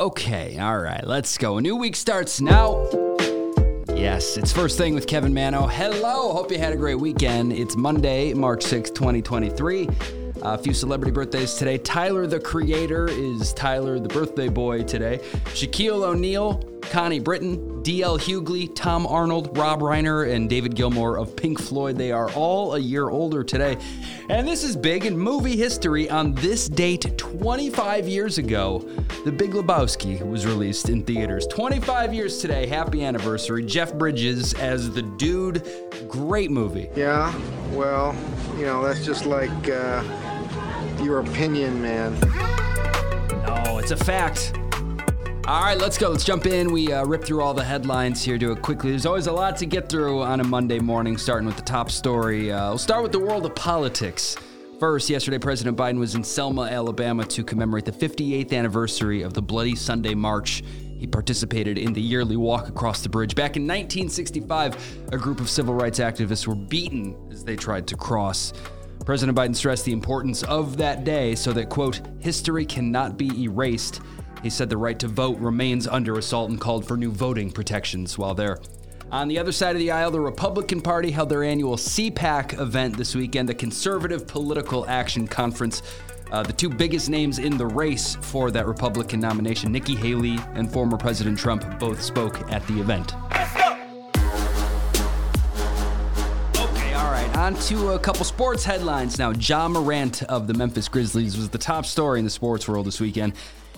Okay, all right, let's go. A new week starts now. Yes, it's first thing with Kevin Manno. Hello, hope you had a great weekend. It's Monday, March 6th, 2023. A few celebrity birthdays today. Tyler the Creator is Tyler the birthday boy today. Shaquille O'Neal, Connie Britton, D.L. Hughley, Tom Arnold, Rob Reiner, and David Gilmour of Pink Floyd. They are all a year older today. And this is big in movie history. On this date, 25 years ago, The Big Lebowski was released in theaters. 25 years today. Happy anniversary. Jeff Bridges as the dude. Great movie. Yeah, well, you know, that's just like uh, your opinion, man. No, it's a fact. All right, let's go. Let's jump in. We uh, rip through all the headlines here, do it quickly. There's always a lot to get through on a Monday morning, starting with the top story. Uh, we'll start with the world of politics. First, yesterday, President Biden was in Selma, Alabama to commemorate the 58th anniversary of the Bloody Sunday March. He participated in the yearly walk across the bridge. Back in 1965, a group of civil rights activists were beaten as they tried to cross. President Biden stressed the importance of that day so that, quote, history cannot be erased he said the right to vote remains under assault and called for new voting protections while there. On the other side of the aisle, the Republican Party held their annual CPAC event this weekend, the Conservative Political Action Conference. Uh, the two biggest names in the race for that Republican nomination, Nikki Haley and former President Trump, both spoke at the event. On to a couple sports headlines now. Ja Morant of the Memphis Grizzlies was the top story in the sports world this weekend.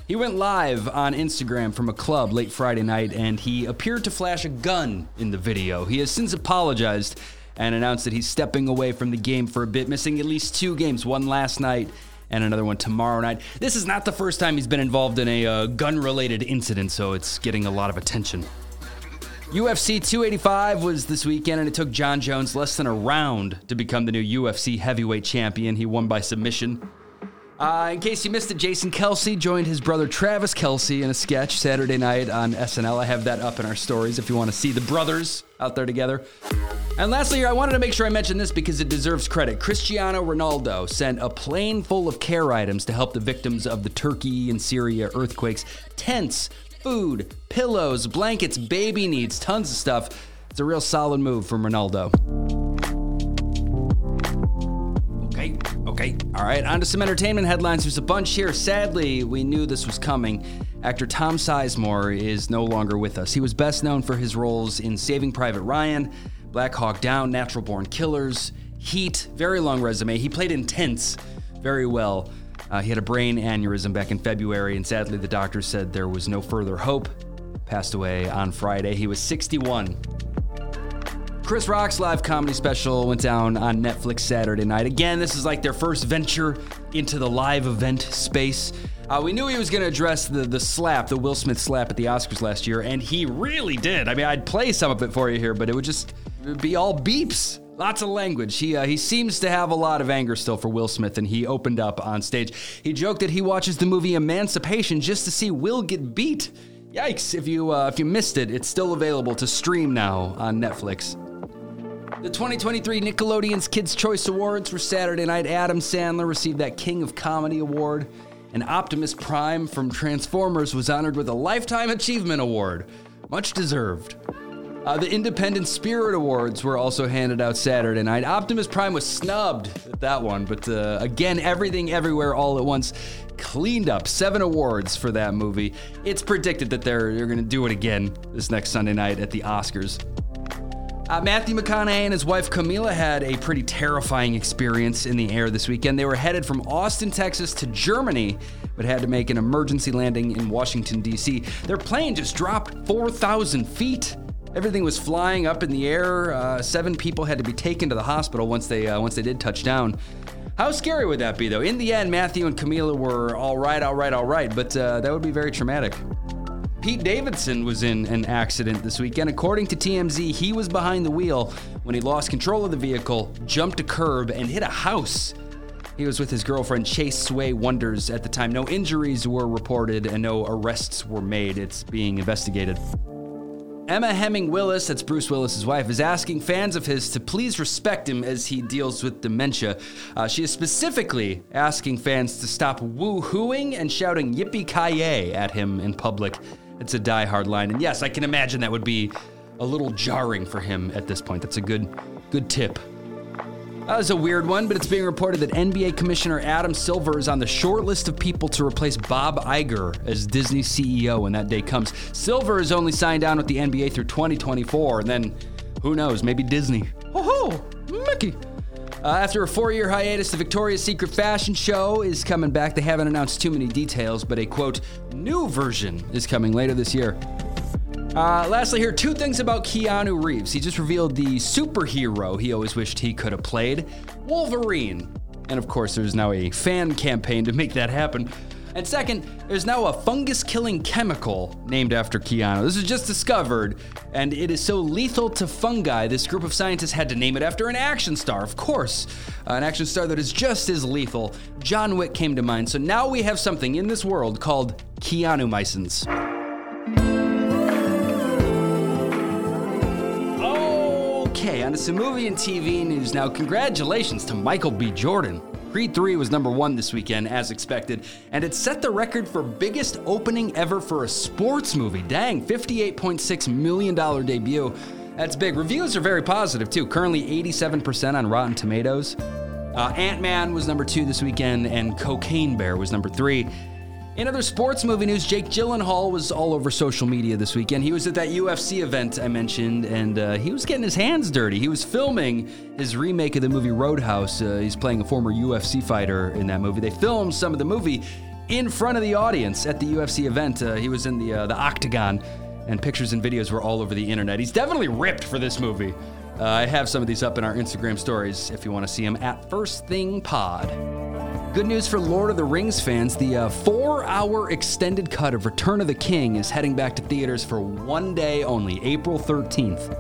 He went live on Instagram from a club late Friday night and he appeared to flash a gun in the video. He has since apologized and announced that he's stepping away from the game for a bit, missing at least two games, one last night and another one tomorrow night. This is not the first time he's been involved in a uh, gun related incident, so it's getting a lot of attention. UFC 285 was this weekend, and it took Jon Jones less than a round to become the new UFC heavyweight champion. He won by submission. Uh, in case you missed it, Jason Kelce joined his brother Travis Kelce in a sketch Saturday night on SNL. I have that up in our stories if you want to see the brothers out there together. And lastly, here, I wanted to make sure I mention this because it deserves credit. Cristiano Ronaldo sent a plane full of care items to help the victims of the Turkey and Syria earthquakes tents, food, pillows, blankets, baby needs, tons of stuff. It's a real solid move from Ronaldo. Okay, okay, all right. On to some entertainment headlines. There's a bunch here. Sadly, we knew this was coming. Actor Tom Sizemore is no longer with us. He was best known for his roles in Saving Private Ryan, Black Hawk Down, Natural Born Killers, Heat. Very long resume. He played Intense very well. Uh, he had a brain aneurysm back in February, and sadly, the doctor said there was no further hope. Passed away on Friday. He was 61. Chris Rock's live comedy special went down on Netflix Saturday night. Again, this is like their first venture into the live event space. Uh, we knew he was going to address the, the slap, the Will Smith slap at the Oscars last year, and he really did. I mean, I'd play some of it for you here, but it would just be all beeps. Lots of language. He uh, he seems to have a lot of anger still for Will Smith, and he opened up on stage. He joked that he watches the movie Emancipation just to see Will get beat. Yikes! If you uh, if you missed it, it's still available to stream now on Netflix. The 2023 Nickelodeon's Kids' Choice Awards for Saturday night. Adam Sandler received that King of Comedy Award. And Optimus Prime from Transformers was honored with a Lifetime Achievement Award. Much deserved. Uh, the Independent Spirit Awards were also handed out Saturday night. Optimus Prime was snubbed at that one, but uh, again, everything, everywhere, all at once, cleaned up. Seven awards for that movie. It's predicted that they're, they're going to do it again this next Sunday night at the Oscars. Uh, Matthew McConaughey and his wife Camila had a pretty terrifying experience in the air this weekend. They were headed from Austin, Texas to Germany, but had to make an emergency landing in Washington, D.C. Their plane just dropped 4,000 feet. Everything was flying up in the air. Uh, seven people had to be taken to the hospital once they uh, once they did touch down. How scary would that be, though? In the end, Matthew and Camila were all right, all right, all right, but uh, that would be very traumatic. Pete Davidson was in an accident this weekend. According to TMZ, he was behind the wheel when he lost control of the vehicle, jumped a curb, and hit a house. He was with his girlfriend Chase Sui Wonders at the time. No injuries were reported and no arrests were made. It's being investigated. Emma Hemming Willis, that's Bruce Willis's wife, is asking fans of his to please respect him as he deals with dementia. Uh, she is specifically asking fans to stop woo-hooing and shouting yippee ki at him in public. It's a die-hard line, and yes, I can imagine that would be a little jarring for him at this point. That's a good, good tip. That was a weird one, but it's being reported that NBA Commissioner Adam Silver is on the short list of people to replace Bob Iger as Disney CEO when that day comes. Silver is only signed on with the NBA through 2024, and then who knows, maybe Disney. Oh, ho, Mickey. Uh, after a four year hiatus, the Victoria's Secret fashion show is coming back. They haven't announced too many details, but a quote, new version is coming later this year. Uh, lastly, here, two things about Keanu Reeves. He just revealed the superhero he always wished he could have played Wolverine. And of course, there's now a fan campaign to make that happen. And second, there's now a fungus killing chemical named after Keanu. This was just discovered, and it is so lethal to fungi, this group of scientists had to name it after an action star, of course. Uh, an action star that is just as lethal. John Wick came to mind, so now we have something in this world called keanumycins. Okay, on to some movie and TV news now. Congratulations to Michael B. Jordan. Creed 3 was number one this weekend, as expected, and it set the record for biggest opening ever for a sports movie. Dang, $58.6 million debut. That's big. Reviews are very positive, too. Currently 87% on Rotten Tomatoes. Uh, Ant Man was number two this weekend, and Cocaine Bear was number three. In other sports movie news, Jake Gyllenhaal was all over social media this weekend. He was at that UFC event I mentioned, and uh, he was getting his hands dirty. He was filming his remake of the movie Roadhouse. Uh, he's playing a former UFC fighter in that movie. They filmed some of the movie in front of the audience at the UFC event. Uh, he was in the uh, the octagon, and pictures and videos were all over the internet. He's definitely ripped for this movie. Uh, I have some of these up in our Instagram stories if you want to see them at First Thing Pod. Good news for Lord of the Rings fans the uh, four hour extended cut of Return of the King is heading back to theaters for one day only, April 13th.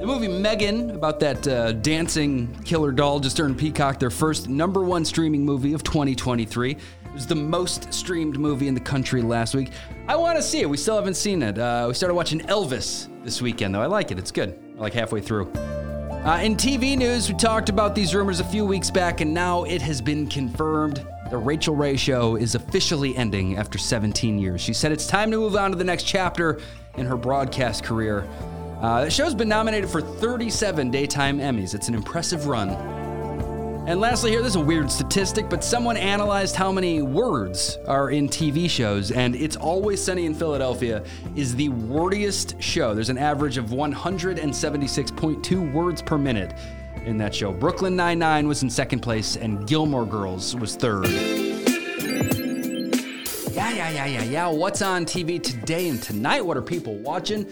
The movie Megan, about that uh, dancing killer doll, just earned Peacock their first number one streaming movie of 2023. It was the most streamed movie in the country last week. I want to see it. We still haven't seen it. Uh, we started watching Elvis this weekend, though. I like it. It's good. like halfway through. Uh, in TV news, we talked about these rumors a few weeks back, and now it has been confirmed. The Rachael Ray Show is officially ending after 17 years. She said it's time to move on to the next chapter in her broadcast career. Uh, the show's been nominated for 37 Daytime Emmys. It's an impressive run. And lastly, here, there's a weird statistic, but someone analyzed how many words are in TV shows, and It's Always Sunny in Philadelphia is the wordiest show. There's an average of 176.2 words per minute in that show. Brooklyn Nine-Nine was in second place, and Gilmore Girls was third. Yeah, yeah, yeah, yeah, yeah. What's on TV today and tonight? What are people watching?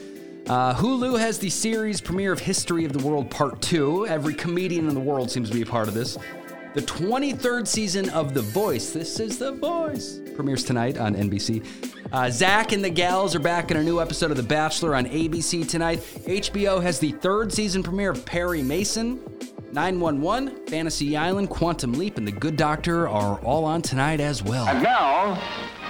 Uh, Hulu has the series premiere of History of the World Part 2. Every comedian in the world seems to be a part of this. The 23rd season of The Voice, this is The Voice, premieres tonight on NBC. Uh, Zach and the Gals are back in a new episode of The Bachelor on ABC tonight. HBO has the third season premiere of Perry Mason. 911, Fantasy Island, Quantum Leap, and The Good Doctor are all on tonight as well. And now,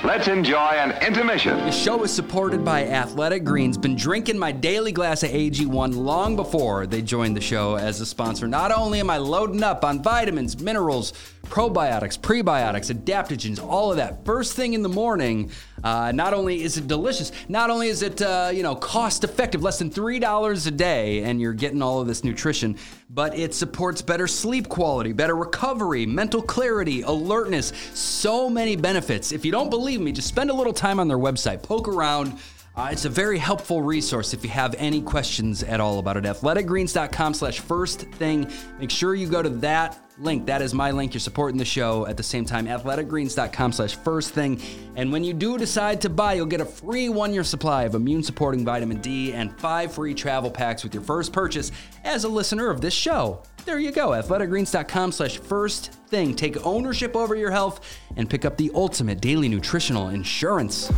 Let's enjoy an intermission. The show is supported by Athletic Greens. Been drinking my daily glass of AG1 long before they joined the show as a sponsor. Not only am I loading up on vitamins, minerals, probiotics, prebiotics, adaptogens, all of that first thing in the morning. Uh, not only is it delicious, not only is it uh, you know cost effective, less than three dollars a day, and you're getting all of this nutrition, but it supports better sleep quality, better recovery, mental clarity, alertness, so many benefits. If you don't believe me, just spend a little time on their website, poke around. Uh, it's a very helpful resource if you have any questions at all about it. Athleticgreens.com slash first thing. Make sure you go to that link. That is my link. You're supporting the show at the same time. Athleticgreens.com slash first thing. And when you do decide to buy, you'll get a free one year supply of immune supporting vitamin D and five free travel packs with your first purchase as a listener of this show. There you go. Athleticgreens.com slash first thing. Take ownership over your health and pick up the ultimate daily nutritional insurance.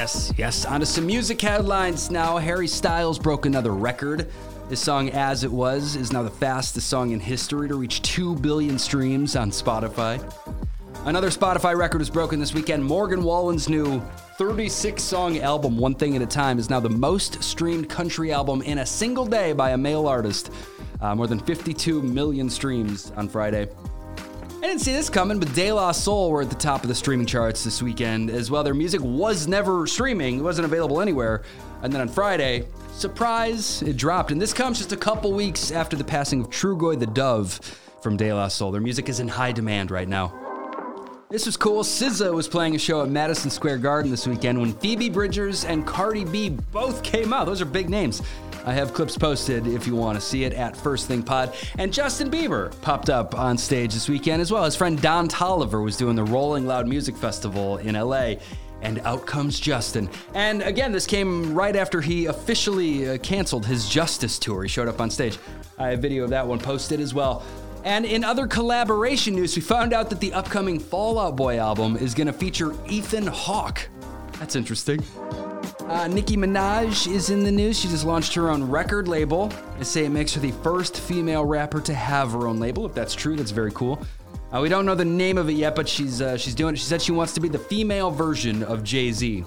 Yes, yes. On to some music headlines now. Harry Styles broke another record. His song As It Was is now the fastest song in history to reach 2 billion streams on Spotify. Another Spotify record was broken this weekend. Morgan Wallen's new 36 song album, One Thing at a Time, is now the most streamed country album in a single day by a male artist. Uh, more than 52 million streams on Friday. I didn't see this coming, but De La Soul were at the top of the streaming charts this weekend as well. Their music was never streaming, it wasn't available anywhere. And then on Friday, surprise, it dropped. And this comes just a couple weeks after the passing of Trugoy the Dove from De La Soul. Their music is in high demand right now. This was cool. SZA was playing a show at Madison Square Garden this weekend when Phoebe Bridgers and Cardi B both came out. Those are big names. I have clips posted if you want to see it at First Thing Pod. And Justin Bieber popped up on stage this weekend as well. His friend Don Toliver was doing the Rolling Loud Music Festival in LA. And out comes Justin. And again, this came right after he officially uh, canceled his Justice tour. He showed up on stage. I have video of that one posted as well. And in other collaboration news, we found out that the upcoming Fall Out Boy album is going to feature Ethan Hawke. That's interesting. Uh, Nicki Minaj is in the news. She just launched her own record label. They say it makes her the first female rapper to have her own label. If that's true, that's very cool. Uh, we don't know the name of it yet, but she's uh, she's doing it. She said she wants to be the female version of Jay Z.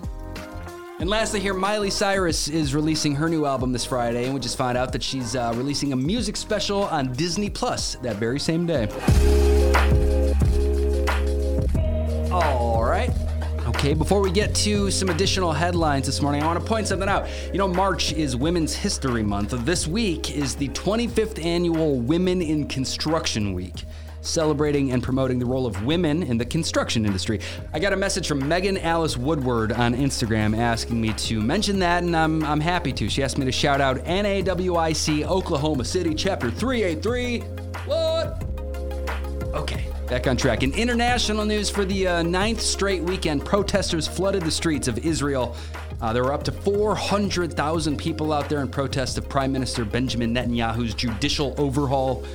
And lastly, here, Miley Cyrus is releasing her new album this Friday, and we just found out that she's uh, releasing a music special on Disney Plus that very same day. All right. Okay, before we get to some additional headlines this morning, I want to point something out. You know, March is Women's History Month. This week is the 25th annual Women in Construction Week celebrating and promoting the role of women in the construction industry. I got a message from Megan Alice Woodward on Instagram asking me to mention that, and I'm, I'm happy to. She asked me to shout out NAWIC Oklahoma City, Chapter 383. What? Okay. Back on track. In international news, for the uh, ninth straight weekend, protesters flooded the streets of Israel. Uh, there were up to 400,000 people out there in protest of Prime Minister Benjamin Netanyahu's judicial overhaul.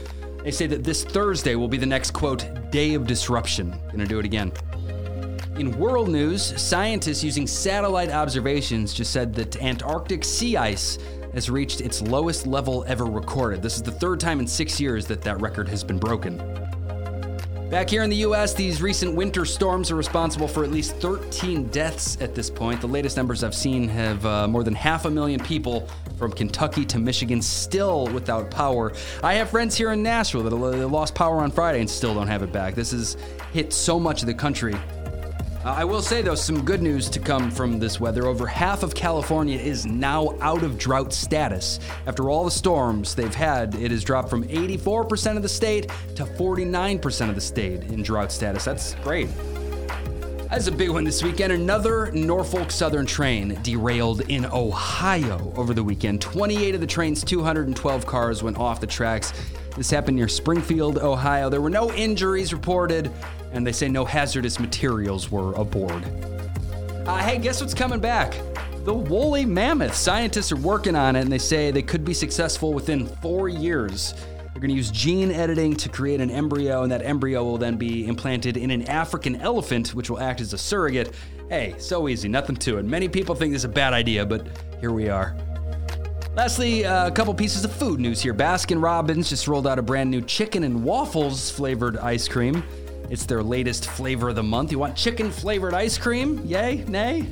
They say that this Thursday will be the next, quote, day of disruption. Gonna do it again. In world news, scientists using satellite observations just said that Antarctic sea ice has reached its lowest level ever recorded. This is the third time in six years that that record has been broken. Back here in the US, these recent winter storms are responsible for at least 13 deaths at this point. The latest numbers I've seen have uh, more than half a million people from Kentucky to Michigan still without power. I have friends here in Nashville that lost power on Friday and still don't have it back. This has hit so much of the country. Uh, I will say, though, some good news to come from this weather. Over half of California is now out of drought status. After all the storms they've had, it has dropped from 84% of the state to 49% of the state in drought status. That's great. That's a big one this weekend. Another Norfolk Southern train derailed in Ohio over the weekend. 28 of the train's 212 cars went off the tracks. This happened near Springfield, Ohio. There were no injuries reported, and they say no hazardous materials were aboard. Uh, hey, guess what's coming back? The woolly mammoth. Scientists are working on it, and they say they could be successful within four years. They're going to use gene editing to create an embryo, and that embryo will then be implanted in an African elephant, which will act as a surrogate. Hey, so easy, nothing to it. Many people think this is a bad idea, but here we are. Lastly, uh, a couple pieces of food news here. Baskin Robbins just rolled out a brand new chicken and waffles flavored ice cream. It's their latest flavor of the month. You want chicken flavored ice cream? Yay? Nay?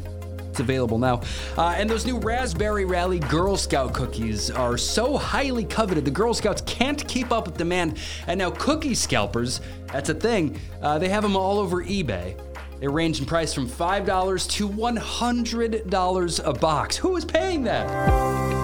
It's available now. Uh, and those new Raspberry Rally Girl Scout cookies are so highly coveted, the Girl Scouts can't keep up with demand. And now, cookie scalpers, that's a thing, uh, they have them all over eBay. They range in price from $5 to $100 a box. Who is paying that?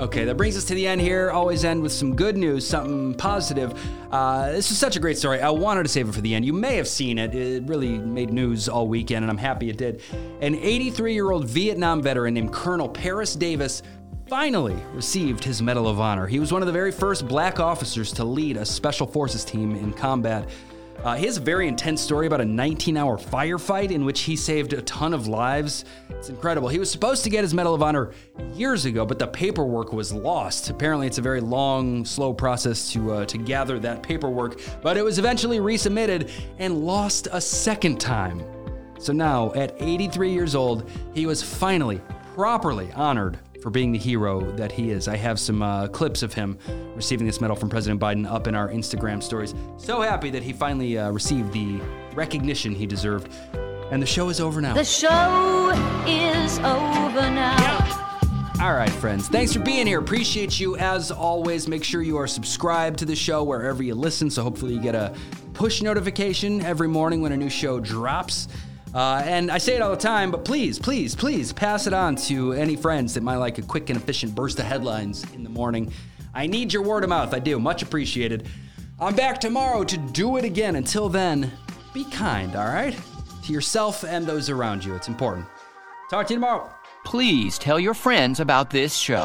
Okay, that brings us to the end here. Always end with some good news, something positive. Uh, this is such a great story. I wanted to save it for the end. You may have seen it. It really made news all weekend, and I'm happy it did. An 83 year old Vietnam veteran named Colonel Paris Davis finally received his Medal of Honor. He was one of the very first black officers to lead a special forces team in combat. Uh, he has a very intense story about a 19 hour firefight in which he saved a ton of lives. It's incredible. He was supposed to get his Medal of Honor years ago, but the paperwork was lost. Apparently, it's a very long, slow process to, uh, to gather that paperwork, but it was eventually resubmitted and lost a second time. So now, at 83 years old, he was finally properly honored for being the hero that he is. I have some uh, clips of him receiving this medal from President Biden up in our Instagram stories. So happy that he finally uh, received the recognition he deserved. And the show is over now. The show is over now. All right, friends. Thanks for being here. Appreciate you as always. Make sure you are subscribed to the show wherever you listen. So hopefully you get a push notification every morning when a new show drops. Uh, and I say it all the time, but please, please, please pass it on to any friends that might like a quick and efficient burst of headlines in the morning. I need your word of mouth. I do. Much appreciated. I'm back tomorrow to do it again. Until then, be kind, all right? To yourself and those around you. It's important. Talk to you tomorrow. Please tell your friends about this show.